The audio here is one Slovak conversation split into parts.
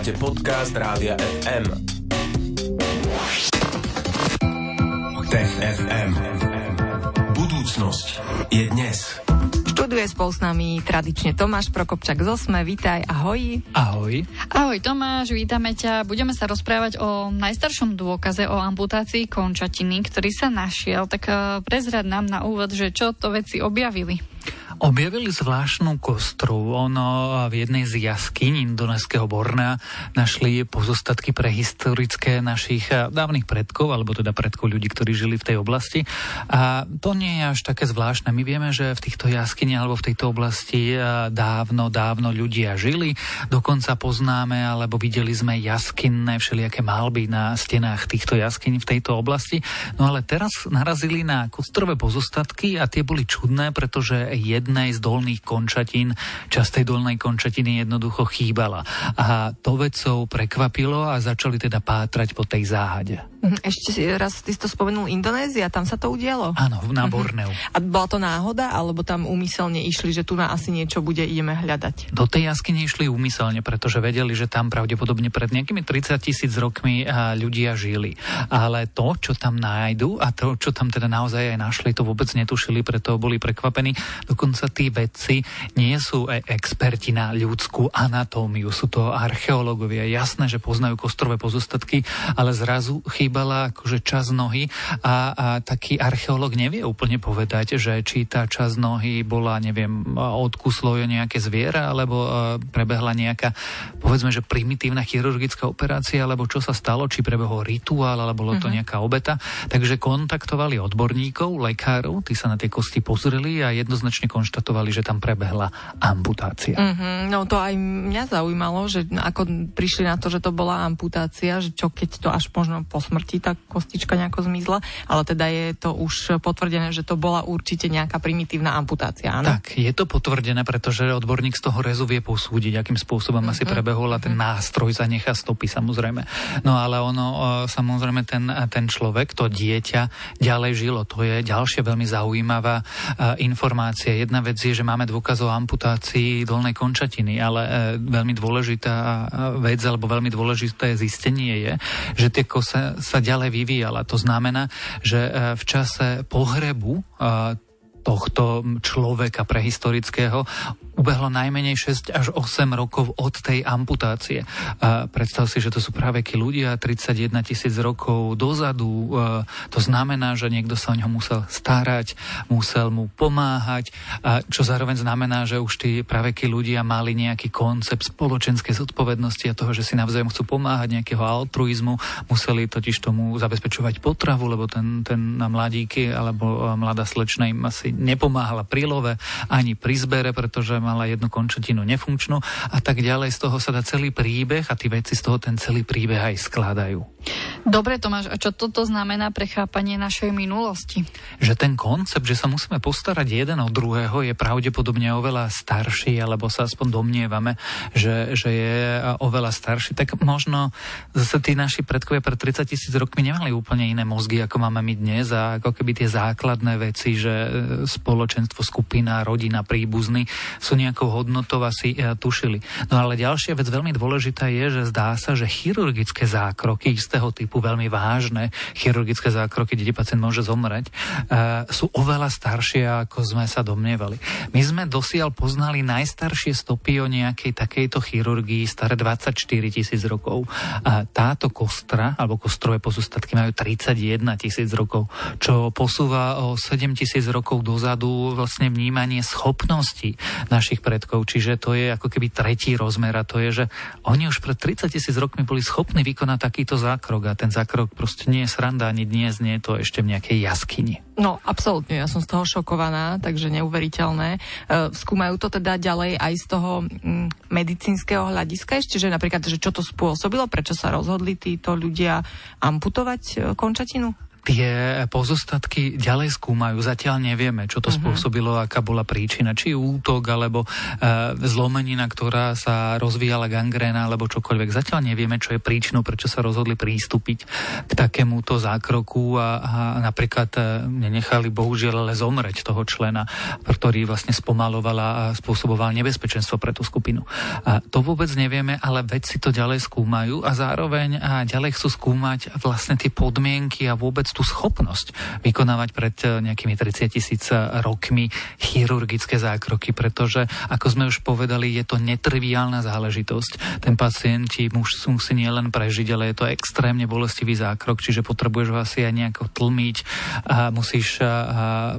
Počúvate podcast Rádia FM. Tech FM. Budúcnosť je dnes. Študuje spolu s nami tradične Tomáš Prokopčak z Osme. Vítaj, ahoj. Ahoj. Ahoj Tomáš, vítame ťa. Budeme sa rozprávať o najstaršom dôkaze o amputácii končatiny, ktorý sa našiel. Tak eh, prezrad nám na úvod, že čo to veci objavili. Objavili zvláštnu kostru. Ono v jednej z jaskyň indonéského Bornea našli pozostatky prehistorické našich eh, dávnych predkov, alebo teda predkov ľudí, ktorí žili v tej oblasti. A to nie je až také zvláštne. My vieme, že v týchto jaskyniach alebo v tejto oblasti eh, dávno, dávno ľudia žili. Dokonca poznáme alebo videli sme jaskinné všelijaké malby na stenách týchto jaskyň v tejto oblasti. No ale teraz narazili na kostrové pozostatky a tie boli čudné, pretože jedna jednej z dolných končatín, časť dolnej končatiny jednoducho chýbala. A to vedcov prekvapilo a začali teda pátrať po tej záhade. Mhm, ešte raz, ty si to spomenul Indonézia, tam sa to udialo? Áno, na mhm. Borneu. A bola to náhoda, alebo tam úmyselne išli, že tu na asi niečo bude, ideme hľadať? Do tej jaskyne išli úmyselne, pretože vedeli, že tam pravdepodobne pred nejakými 30 tisíc rokmi ľudia žili. Ale to, čo tam nájdu a to, čo tam teda naozaj aj našli, to vôbec netušili, preto boli prekvapení. Dokonca tí vedci nie sú e- experti na ľudskú anatómiu, sú to archeológovia. Jasné, že poznajú kostrové pozostatky, ale zrazu chýba chýbala akože čas nohy a, a taký archeológ nevie úplne povedať, že či tá čas nohy bola, neviem, odkuslo je nejaké zviera, alebo prebehla nejaká, povedzme, že primitívna chirurgická operácia, alebo čo sa stalo, či prebehol rituál, alebo bolo to uh-huh. nejaká obeta. Takže kontaktovali odborníkov, lekárov, tí sa na tie kosti pozreli a jednoznačne konštatovali, že tam prebehla amputácia. Uh-huh. No to aj mňa zaujímalo, že ako prišli na to, že to bola amputácia, že čo keď to až možno po smrti smrti tá kostička nejako zmizla, ale teda je to už potvrdené, že to bola určite nejaká primitívna amputácia. Áno? Tak, je to potvrdené, pretože odborník z toho rezu vie posúdiť, akým spôsobom mm-hmm. asi mhm. prebehol a ten mhm. nástroj zanechá stopy samozrejme. No ale ono, samozrejme ten, ten človek, to dieťa ďalej žilo. To je ďalšia veľmi zaujímavá informácia. Jedna vec je, že máme dôkaz o amputácii dolnej končatiny, ale e, veľmi dôležitá vec alebo veľmi dôležité zistenie je, že tie kose sa ďalej vyvíjala. To znamená, že e, v čase pohrebu e, tohto človeka prehistorického ubehlo najmenej 6 až 8 rokov od tej amputácie. A predstav si, že to sú práve kí ľudia 31 tisíc rokov dozadu. To znamená, že niekto sa o neho musel starať, musel mu pomáhať, čo zároveň znamená, že už tí kí ľudia mali nejaký koncept spoločenskej zodpovednosti a toho, že si navzájom chcú pomáhať, nejakého altruizmu, museli totiž tomu zabezpečovať potravu, lebo ten, ten mladíky alebo mladá slečna im asi nepomáhala pri love ani pri zbere, pretože mala jednu končatinu nefunkčnú a tak ďalej. Z toho sa dá celý príbeh a tí veci z toho ten celý príbeh aj skladajú. Dobre Tomáš, a čo toto znamená pre chápanie našej minulosti? Že ten koncept, že sa musíme postarať jeden o druhého, je pravdepodobne oveľa starší, alebo sa aspoň domnievame, že, že je oveľa starší. Tak možno zase tí naši predkovia pred 30 tisíc rokmi nemali úplne iné mozgy, ako máme my dnes a ako keby tie základné veci, že e, spoločenstvo, skupina, rodina, príbuzný sú nejakou hodnotou asi e, tušili. No ale ďalšia vec veľmi dôležitá je, že zdá sa, že chirurgické zákroky istého typu, veľmi vážne chirurgické zákroky, kde pacient môže zomrieť, e, sú oveľa staršie, ako sme sa domnievali. My sme dosiaľ poznali najstaršie stopy o nejakej takejto chirurgii staré 24 tisíc rokov. Táto kostra, alebo kostrové pozostatky majú 31 tisíc rokov, čo posúva o 7 tisíc rokov dozadu vlastne vnímanie schopností našich predkov. Čiže to je ako keby tretí rozmer a to je, že oni už pred 30 tisíc rokmi boli schopní vykonať takýto zákrok a ten zákrok proste nie je sranda ani dnes, nie je to ešte v nejakej jaskyni. No, absolútne, ja som z toho šokovaná, takže neuveriteľné. E, skúmajú to teda ďalej aj z toho mm, medicínskeho hľadiska ešte, že napríklad, že čo to spôsobilo, prečo sa rozhodli títo ľudia amputovať e, končatinu? Tie pozostatky ďalej skúmajú, zatiaľ nevieme, čo to uh-huh. spôsobilo, aká bola príčina, či útok, alebo uh, zlomenina, ktorá sa rozvíjala gangréna, alebo čokoľvek. Zatiaľ nevieme, čo je príčinou, prečo sa rozhodli prístupiť k takémuto zákroku a, a napríklad uh, nenechali bohužiaľ ale zomreť toho člena, ktorý vlastne spomalovala a spôsoboval nebezpečenstvo pre tú skupinu. A to vôbec nevieme, ale vedci to ďalej skúmajú a zároveň a ďalej chcú skúmať vlastne tie podmienky a vôbec tú schopnosť vykonávať pred eh, nejakými 30 tisíc rokmi chirurgické zákroky, pretože, ako sme už povedali, je to netriviálna záležitosť. Ten pacient musí nielen prežiť, ale je to extrémne bolestivý zákrok, čiže potrebuješ ho asi aj nejako tlmiť a musíš a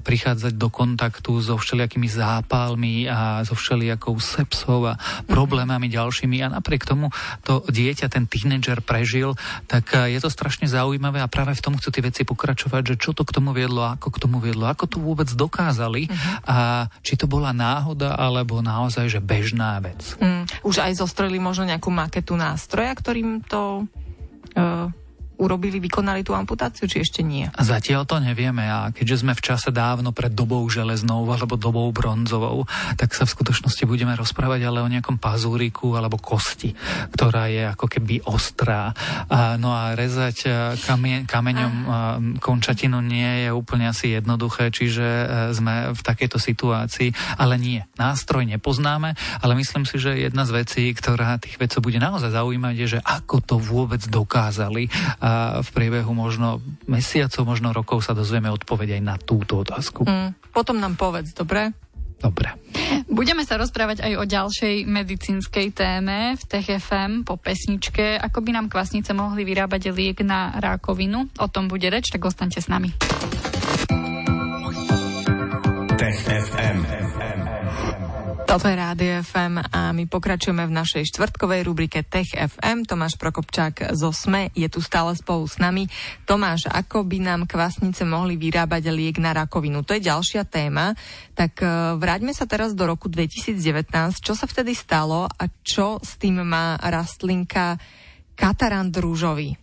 prichádzať do kontaktu so všelijakými zápalmi a so všelijakou sepsou a problémami ďalšími a napriek tomu to dieťa, ten tínedžer prežil, tak je to strašne zaujímavé a práve v tom chcú tie veci pokračovať, že čo to k tomu viedlo, ako k tomu viedlo, ako to vôbec dokázali uh-huh. a či to bola náhoda alebo naozaj, že bežná vec. Mm, už aj zostreli možno nejakú maketu nástroja, ktorým to uh, urobili, vykonali tú amputáciu, či ešte nie? Zatiaľ to nevieme a keďže sme v čase dávno pred dobou železnou alebo dobou bronzovou, tak sa v skutočnosti budeme rozprávať ale o nejakom pazúriku alebo kosti, ktorá je ako keby ostrá. No a rezať kamie, kameňom a, končatinu nie je úplne asi jednoduché, čiže e, sme v takejto situácii, ale nie. Nástroj nepoznáme, ale myslím si, že jedna z vecí, ktorá tých vedcov bude naozaj zaujímať, je, že ako to vôbec dokázali a a v priebehu možno mesiacov, možno rokov sa dozvieme odpoveď aj na túto otázku. Mm, potom nám povedz, dobre? Dobre. Budeme sa rozprávať aj o ďalšej medicínskej téme v TFM po pesničke. Ako by nám kvasnice mohli vyrábať liek na rákovinu? O tom bude reč, tak ostaňte s nami. Toto je Rádio FM a my pokračujeme v našej štvrtkovej rubrike Tech FM. Tomáš Prokopčák zo SME je tu stále spolu s nami. Tomáš, ako by nám kvasnice mohli vyrábať liek na rakovinu? To je ďalšia téma. Tak e, vráťme sa teraz do roku 2019. Čo sa vtedy stalo a čo s tým má rastlinka katarant rúžový?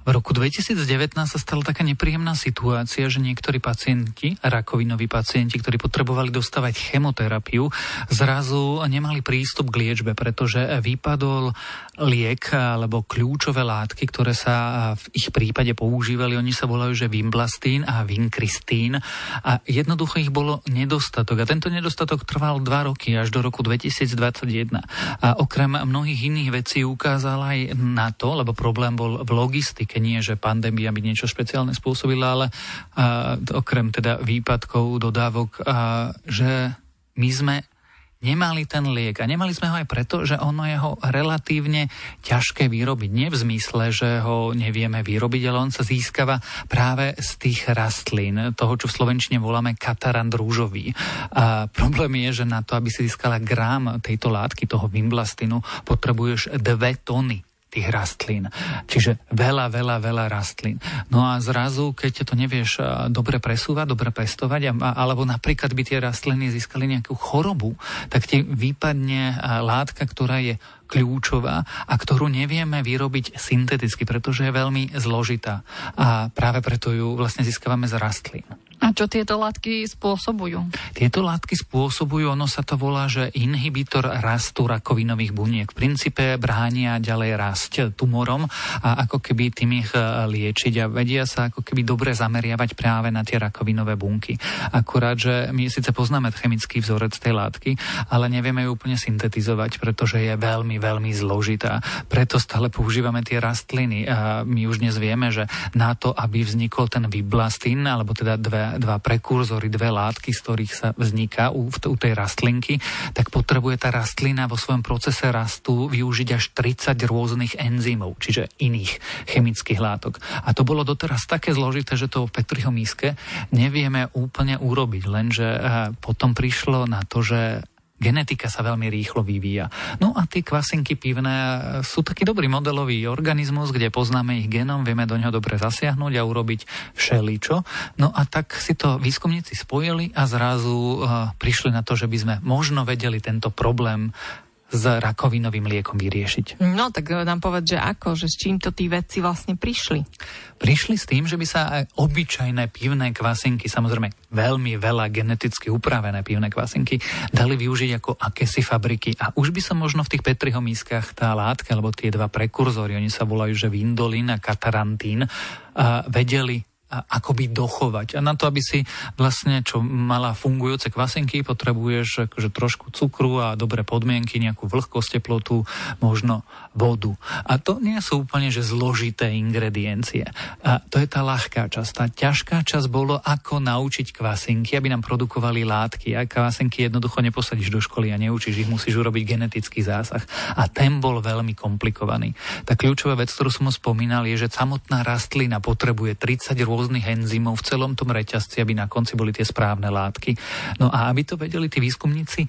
V roku 2019 sa stala taká nepríjemná situácia, že niektorí pacienti, rakovinoví pacienti, ktorí potrebovali dostávať chemoterapiu, zrazu nemali prístup k liečbe, pretože vypadol liek alebo kľúčové látky, ktoré sa v ich prípade používali. Oni sa volajú, že vimblastín a vinkristín a jednoducho ich bolo nedostatok. A tento nedostatok trval dva roky až do roku 2021. A okrem mnohých iných vecí ukázal aj na to, lebo problém bol v logistike keď nie, že pandémia by niečo špeciálne spôsobila, ale a, okrem teda výpadkov, dodávok, a, že my sme nemali ten liek. A nemali sme ho aj preto, že ono je ho relatívne ťažké vyrobiť. Nie v zmysle, že ho nevieme vyrobiť, ale on sa získava práve z tých rastlín, toho, čo v Slovenčine voláme katarand rúžový. A problém je, že na to, aby si získala grám tejto látky, toho vimblastinu, potrebuješ dve tony tých rastlín. Čiže veľa, veľa, veľa rastlín. No a zrazu, keď to nevieš dobre presúvať, dobre pestovať, alebo napríklad by tie rastliny získali nejakú chorobu, tak ti vypadne látka, ktorá je kľúčová a ktorú nevieme vyrobiť synteticky, pretože je veľmi zložitá. A práve preto ju vlastne získavame z rastlín. A čo tieto látky spôsobujú? Tieto látky spôsobujú, ono sa to volá, že inhibitor rastu rakovinových buniek. V princípe bránia ďalej rásť tumorom a ako keby tým ich e, liečiť a vedia sa ako keby dobre zameriavať práve na tie rakovinové bunky. Akurát, že my síce poznáme chemický vzorec tej látky, ale nevieme ju úplne syntetizovať, pretože je veľmi, veľmi zložitá. Preto stále používame tie rastliny. A my už dnes vieme, že na to, aby vznikol ten viblastín, alebo teda dve dva prekurzory, dve látky, z ktorých sa vzniká u, u tej rastlinky, tak potrebuje tá rastlina vo svojom procese rastu využiť až 30 rôznych enzymov, čiže iných chemických látok. A to bolo doteraz také zložité, že to v Petriho míske nevieme úplne urobiť, lenže eh, potom prišlo na to, že genetika sa veľmi rýchlo vyvíja. No a tie kvasinky pivné sú taký dobrý modelový organizmus, kde poznáme ich genom, vieme do neho dobre zasiahnuť a urobiť všeličo. No a tak si to výskumníci spojili a zrazu uh, prišli na to, že by sme možno vedeli tento problém s rakovinovým liekom vyriešiť. No tak nám povedz, že ako, že s čím to tí vedci vlastne prišli? Prišli s tým, že by sa aj obyčajné pivné kvasinky, samozrejme veľmi veľa geneticky upravené pivné kvasinky, dali využiť ako akési fabriky. A už by sa možno v tých Petriho mískach tá látka, alebo tie dva prekurzory, oni sa volajú, že vindolín a katarantín, a vedeli akoby dochovať. A na to, aby si vlastne, čo mala fungujúce kvasenky, potrebuješ akože trošku cukru a dobré podmienky, nejakú vlhkosť, teplotu, možno vodu. A to nie sú úplne že zložité ingrediencie. A to je tá ľahká časť. Tá ťažká časť bolo, ako naučiť kvasenky, aby nám produkovali látky. A kvasenky jednoducho neposadíš do školy a neučíš ich, musíš urobiť genetický zásah. A ten bol veľmi komplikovaný. Tá kľúčová vec, ktorú som spomínal, je, že samotná rastlina potrebuje 30 rôznych rôznych enzymov v celom tom reťazci, aby na konci boli tie správne látky. No a aby to vedeli tí výskumníci,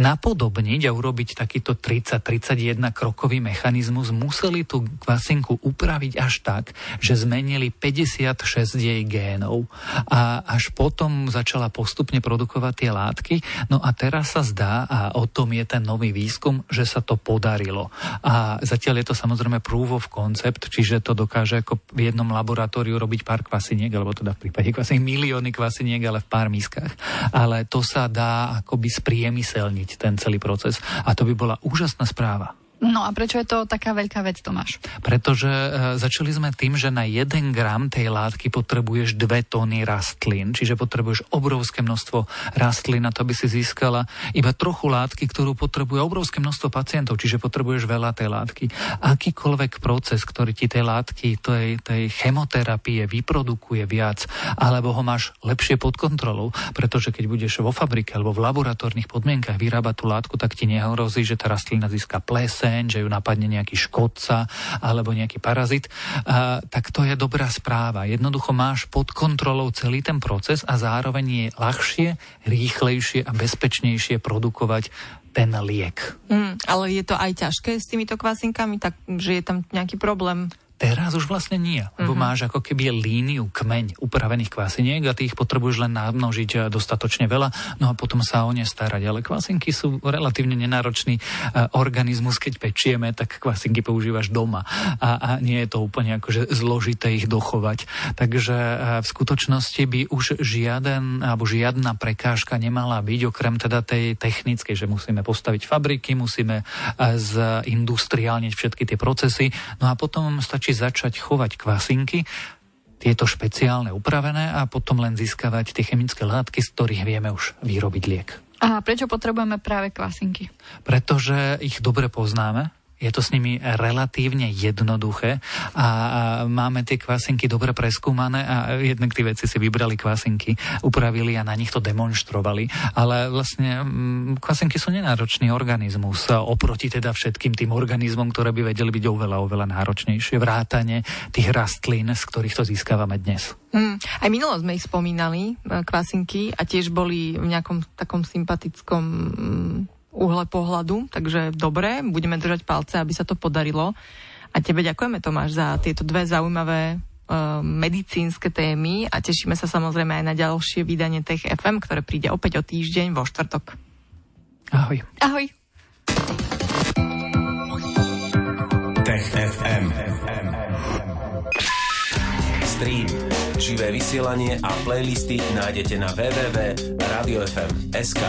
napodobniť a urobiť takýto 30-31 krokový mechanizmus, museli tú kvasinku upraviť až tak, že zmenili 56 jej génov. A až potom začala postupne produkovať tie látky. No a teraz sa zdá, a o tom je ten nový výskum, že sa to podarilo. A zatiaľ je to samozrejme proof of concept, čiže to dokáže ako v jednom laboratóriu robiť pár kvasiniek, alebo teda v prípade kvasiniek milióny kvasiniek, ale v pár miskách. Ale to sa dá akoby spriemyselniť zmeniť ten celý proces. A to by bola úžasná správa. No a prečo je to taká veľká vec, Tomáš? Pretože e, začali sme tým, že na 1 gram tej látky potrebuješ 2 tóny rastlín, čiže potrebuješ obrovské množstvo rastlín na to, aby si získala iba trochu látky, ktorú potrebuje obrovské množstvo pacientov, čiže potrebuješ veľa tej látky. Akýkoľvek proces, ktorý ti tej látky, tej, tej chemoterapie vyprodukuje viac, alebo ho máš lepšie pod kontrolou, pretože keď budeš vo fabrike alebo v laboratórnych podmienkach vyrábať tú látku, tak ti nehrozí, že tá rastlina získa plese, chreň, že ju napadne nejaký škodca alebo nejaký parazit, a, tak to je dobrá správa. Jednoducho máš pod kontrolou celý ten proces a zároveň je ľahšie, rýchlejšie a bezpečnejšie produkovať ten liek. Mm, ale je to aj ťažké s týmito kvasinkami, tak že je tam nejaký problém? Teraz už vlastne nie, lebo mm-hmm. máš ako keby líniu, kmeň upravených kvasiniek a ty ich potrebuješ len namnožiť eh, dostatočne veľa, no a potom sa o ne starať. Ale kvasinky sú relatívne nenáročný uh, organizmus, keď pečieme, tak kvasinky používaš doma a, a nie je to úplne akože zložité ich dochovať. Takže uh, v skutočnosti by už žiaden, alebo žiadna prekážka nemala byť, okrem teda tej technickej, že musíme postaviť fabriky, musíme zindustriálniť všetky tie procesy, no a potom stačí stačí začať chovať kvasinky, tieto špeciálne upravené a potom len získavať tie chemické látky, z ktorých vieme už vyrobiť liek. A prečo potrebujeme práve kvasinky? Pretože ich dobre poznáme, je to s nimi relatívne jednoduché a máme tie kvasinky dobre preskúmané a jednak tí veci si vybrali kvasinky, upravili a na nich to demonstrovali. Ale vlastne mm, kvasinky sú nenáročný organizmus oproti teda všetkým tým organizmom, ktoré by vedeli byť oveľa, oveľa náročnejšie. Vrátane tých rastlín, z ktorých to získavame dnes. Hmm. Aj minulo sme ich spomínali, e, kvasinky, a tiež boli v nejakom takom sympatickom mm, uhle pohľadu, takže dobre, budeme držať palce, aby sa to podarilo. A tebe ďakujeme, Tomáš, za tieto dve zaujímavé uh, medicínske témy a tešíme sa samozrejme aj na ďalšie vydanie Tech FM, ktoré príde opäť o týždeň vo štvrtok. Ahoj. Ahoj. Tech FM. Stream, živé vysielanie a playlisty nájdete na www.radiofm.sk.